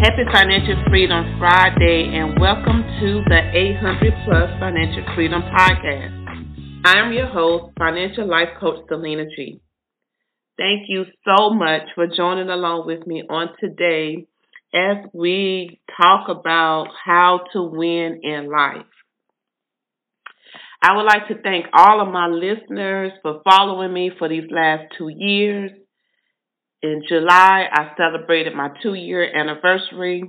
Happy Financial Freedom Friday and welcome to the 800 Plus Financial Freedom Podcast. I am your host, Financial Life Coach Selena G. Thank you so much for joining along with me on today as we talk about how to win in life. I would like to thank all of my listeners for following me for these last two years. In July, I celebrated my two year anniversary.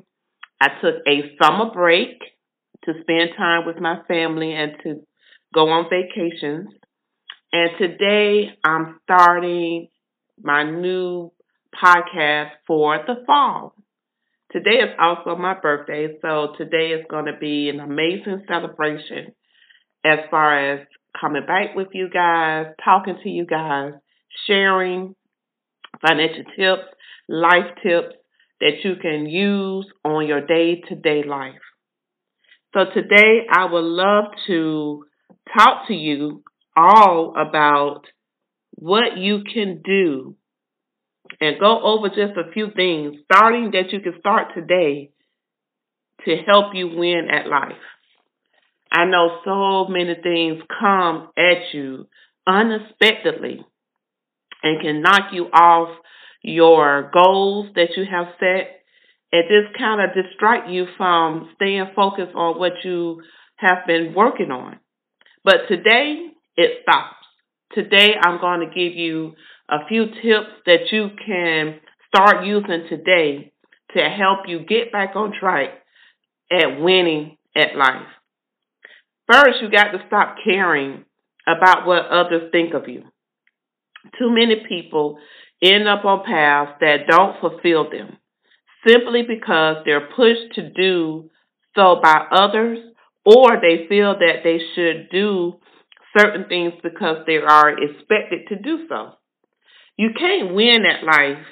I took a summer break to spend time with my family and to go on vacations. And today I'm starting my new podcast for the fall. Today is also my birthday, so today is going to be an amazing celebration as far as coming back with you guys, talking to you guys, sharing financial tips, life tips that you can use on your day to day life. So today I would love to talk to you all about what you can do and go over just a few things starting that you can start today to help you win at life. I know so many things come at you unexpectedly and can knock you off your goals that you have set and just kind of distract you from staying focused on what you have been working on. But today, it stops. Today, I'm going to give you a few tips that you can start using today to help you get back on track at winning at life. First, you got to stop caring about what others think of you. Too many people end up on paths that don't fulfill them simply because they're pushed to do so by others or they feel that they should do certain things because they are expected to do so. You can't win at life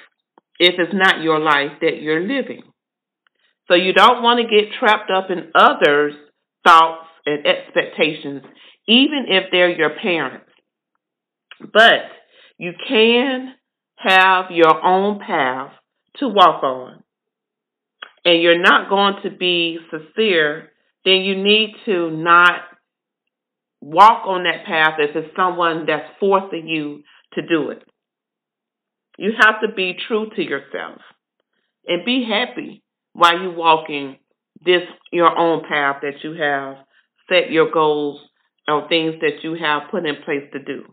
if it's not your life that you're living. So you don't want to get trapped up in others' thoughts and expectations, even if they're your parents. But you can have your own path to walk on. And you're not going to be sincere, then you need to not walk on that path if it's someone that's forcing you to do it. You have to be true to yourself and be happy while you're walking this your own path that you have set your goals or things that you have put in place to do.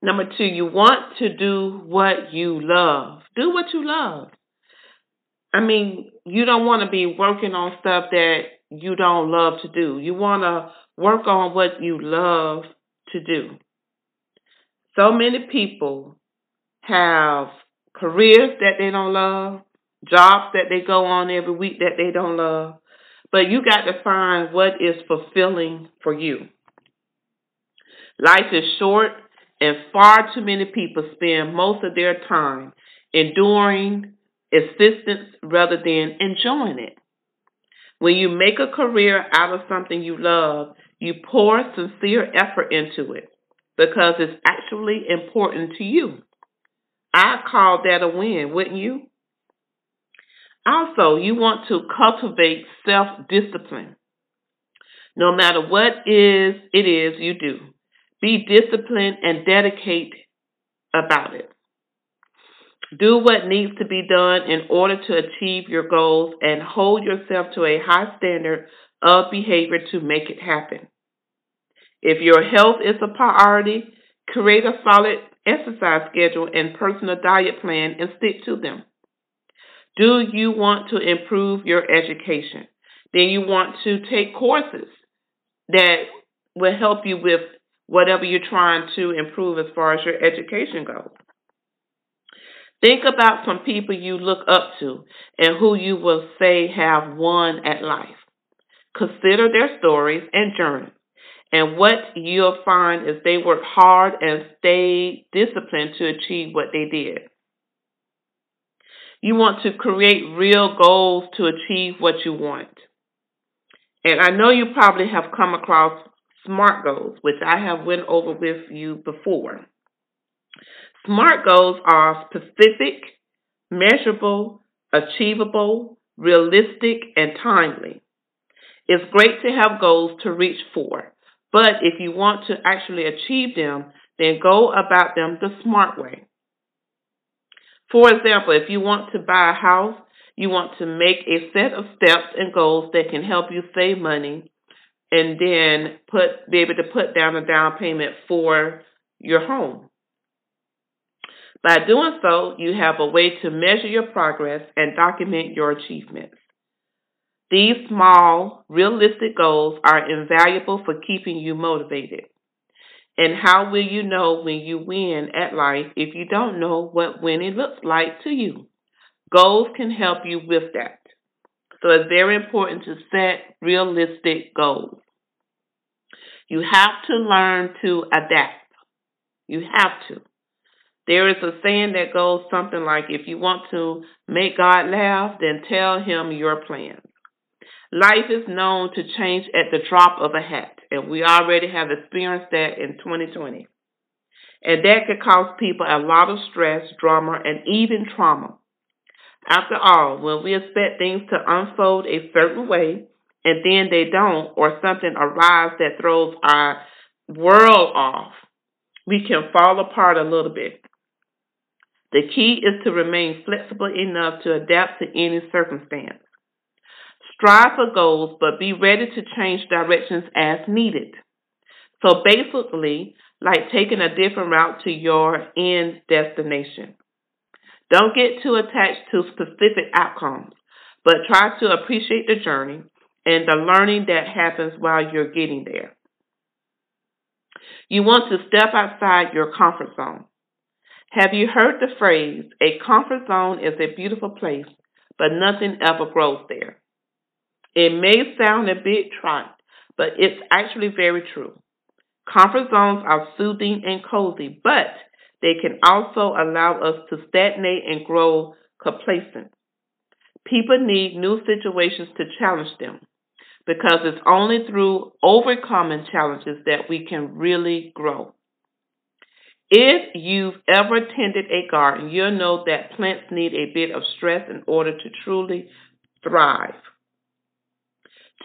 Number two, you want to do what you love. Do what you love. I mean, you don't want to be working on stuff that you don't love to do. You want to work on what you love to do. So many people have careers that they don't love, jobs that they go on every week that they don't love, but you got to find what is fulfilling for you. Life is short, and far too many people spend most of their time enduring assistance rather than enjoying it. When you make a career out of something you love, you pour sincere effort into it because it's actually important to you. I call that a win, wouldn't you? Also, you want to cultivate self discipline. No matter what is it is you do, be disciplined and dedicate about it. Do what needs to be done in order to achieve your goals and hold yourself to a high standard of behavior to make it happen. If your health is a priority, create a solid exercise schedule and personal diet plan and stick to them. Do you want to improve your education? Then you want to take courses that will help you with whatever you're trying to improve as far as your education goes. Think about some people you look up to and who you will say have won at life. Consider their stories and journeys. And what you'll find is they worked hard and stayed disciplined to achieve what they did. You want to create real goals to achieve what you want. And I know you probably have come across SMART goals, which I have went over with you before. SMART goals are specific, measurable, achievable, realistic, and timely. It's great to have goals to reach for, but if you want to actually achieve them, then go about them the smart way. For example, if you want to buy a house, you want to make a set of steps and goals that can help you save money and then put be able to put down a down payment for your home. By doing so, you have a way to measure your progress and document your achievements. These small, realistic goals are invaluable for keeping you motivated. And how will you know when you win at life if you don't know what winning looks like to you? Goals can help you with that. So it's very important to set realistic goals. You have to learn to adapt. You have to. There is a saying that goes something like if you want to make God laugh, then tell him your plans. Life is known to change at the drop of a hat, and we already have experienced that in 2020. And that could cause people a lot of stress, drama, and even trauma. After all, when we expect things to unfold a certain way and then they don't, or something arrives that throws our world off, we can fall apart a little bit. The key is to remain flexible enough to adapt to any circumstance. Strive for goals, but be ready to change directions as needed. So basically, like taking a different route to your end destination. Don't get too attached to specific outcomes, but try to appreciate the journey and the learning that happens while you're getting there. You want to step outside your comfort zone. Have you heard the phrase, a comfort zone is a beautiful place, but nothing ever grows there? It may sound a bit trite, but it's actually very true. Comfort zones are soothing and cozy, but they can also allow us to stagnate and grow complacent. People need new situations to challenge them because it's only through overcoming challenges that we can really grow. If you've ever tended a garden, you'll know that plants need a bit of stress in order to truly thrive.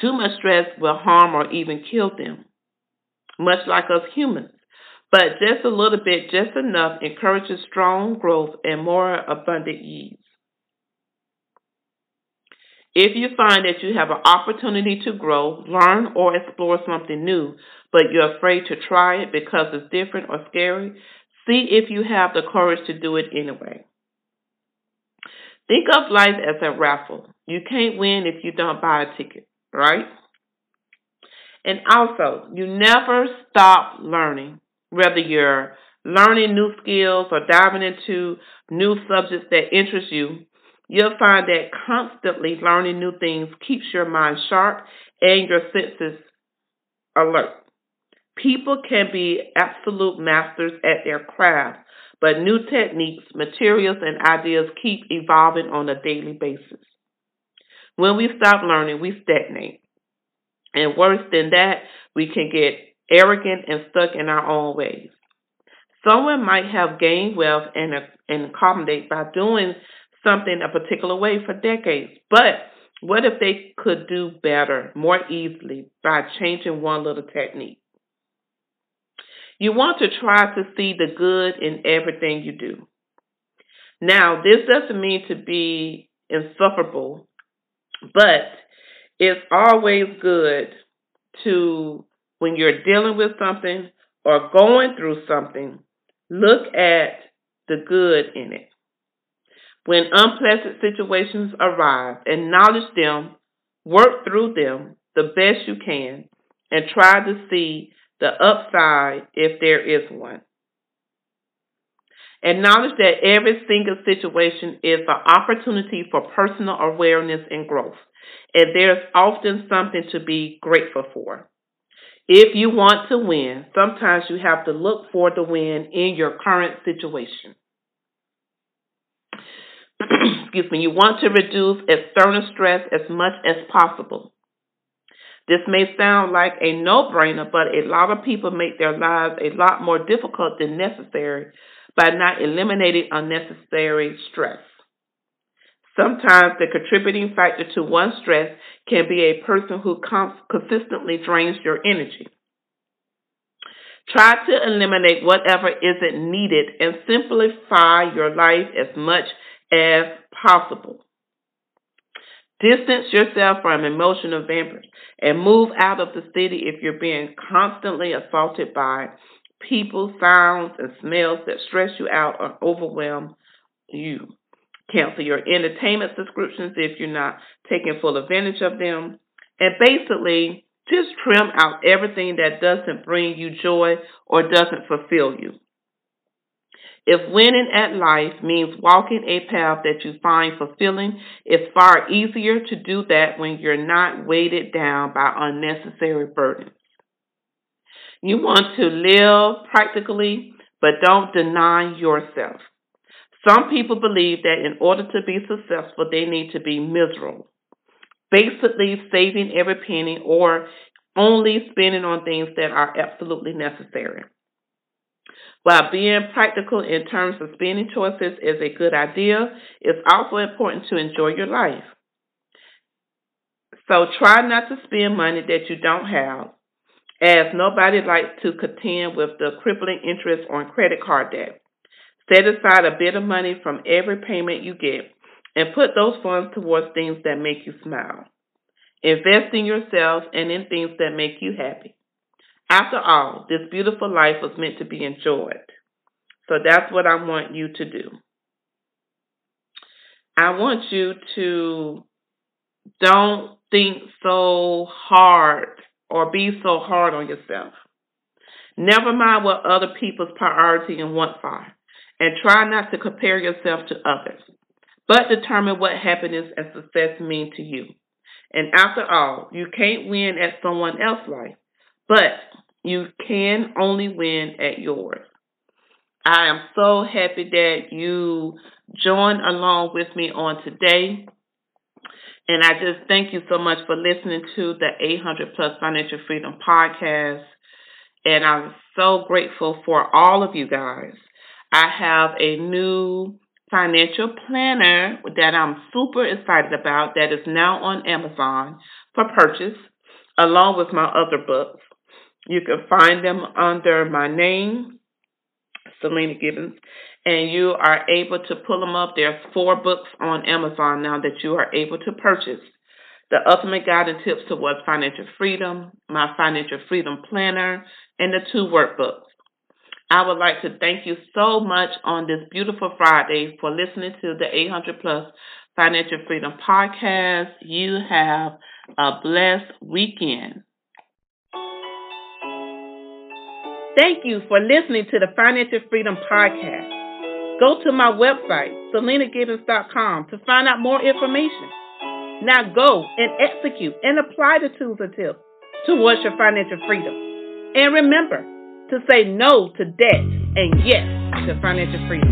Too much stress will harm or even kill them, much like us humans. But just a little bit, just enough, encourages strong growth and more abundant ease. If you find that you have an opportunity to grow, learn, or explore something new, but you're afraid to try it because it's different or scary, see if you have the courage to do it anyway. Think of life as a raffle. You can't win if you don't buy a ticket right? And also, you never stop learning, whether you're learning new skills or diving into new subjects that interest you. You'll find that constantly learning new things keeps your mind sharp and your senses alert. People can be absolute masters at their craft, but new techniques, materials, and ideas keep evolving on a daily basis. When we stop learning, we stagnate. And worse than that, we can get arrogant and stuck in our own ways. Someone might have gained wealth and, and accommodate by doing something a particular way for decades. But what if they could do better, more easily, by changing one little technique? You want to try to see the good in everything you do. Now, this doesn't mean to be insufferable but it's always good to, when you're dealing with something or going through something, look at the good in it. When unpleasant situations arise, acknowledge them, work through them the best you can, and try to see the upside if there is one. Acknowledge that every single situation is an opportunity for personal awareness and growth, and there's often something to be grateful for. If you want to win, sometimes you have to look for the win in your current situation. Excuse me, you want to reduce external stress as much as possible. This may sound like a no brainer, but a lot of people make their lives a lot more difficult than necessary by not eliminating unnecessary stress. Sometimes the contributing factor to one stress can be a person who consistently drains your energy. Try to eliminate whatever isn't needed and simplify your life as much as possible. Distance yourself from emotional vampires and move out of the city if you're being constantly assaulted by people, sounds, and smells that stress you out or overwhelm you. Cancel your entertainment subscriptions if you're not taking full advantage of them. And basically, just trim out everything that doesn't bring you joy or doesn't fulfill you. If winning at life means walking a path that you find fulfilling, it's far easier to do that when you're not weighted down by unnecessary burdens. You want to live practically, but don't deny yourself. Some people believe that in order to be successful, they need to be miserable, basically saving every penny or only spending on things that are absolutely necessary. While being practical in terms of spending choices is a good idea, it's also important to enjoy your life. So try not to spend money that you don't have, as nobody likes to contend with the crippling interest on credit card debt. Set aside a bit of money from every payment you get and put those funds towards things that make you smile. Invest in yourself and in things that make you happy. After all, this beautiful life was meant to be enjoyed. So that's what I want you to do. I want you to don't think so hard or be so hard on yourself. Never mind what other people's priority and wants are, and try not to compare yourself to others, but determine what happiness and success mean to you. And after all, you can't win at someone else's life, but you can only win at yours. I am so happy that you joined along with me on today. And I just thank you so much for listening to the 800 Plus Financial Freedom podcast. And I'm so grateful for all of you guys. I have a new financial planner that I'm super excited about that is now on Amazon for purchase, along with my other books. You can find them under my name, Selena Gibbons, and you are able to pull them up. There's four books on Amazon now that you are able to purchase. The Ultimate Guide and Tips Towards Financial Freedom, my Financial Freedom Planner, and the two workbooks. I would like to thank you so much on this beautiful Friday for listening to the 800 Plus Financial Freedom Podcast. You have a blessed weekend. Thank you for listening to the Financial Freedom Podcast. Go to my website, selenagibbons.com, to find out more information. Now go and execute and apply the tools and tips towards your financial freedom. And remember to say no to debt and yes to financial freedom.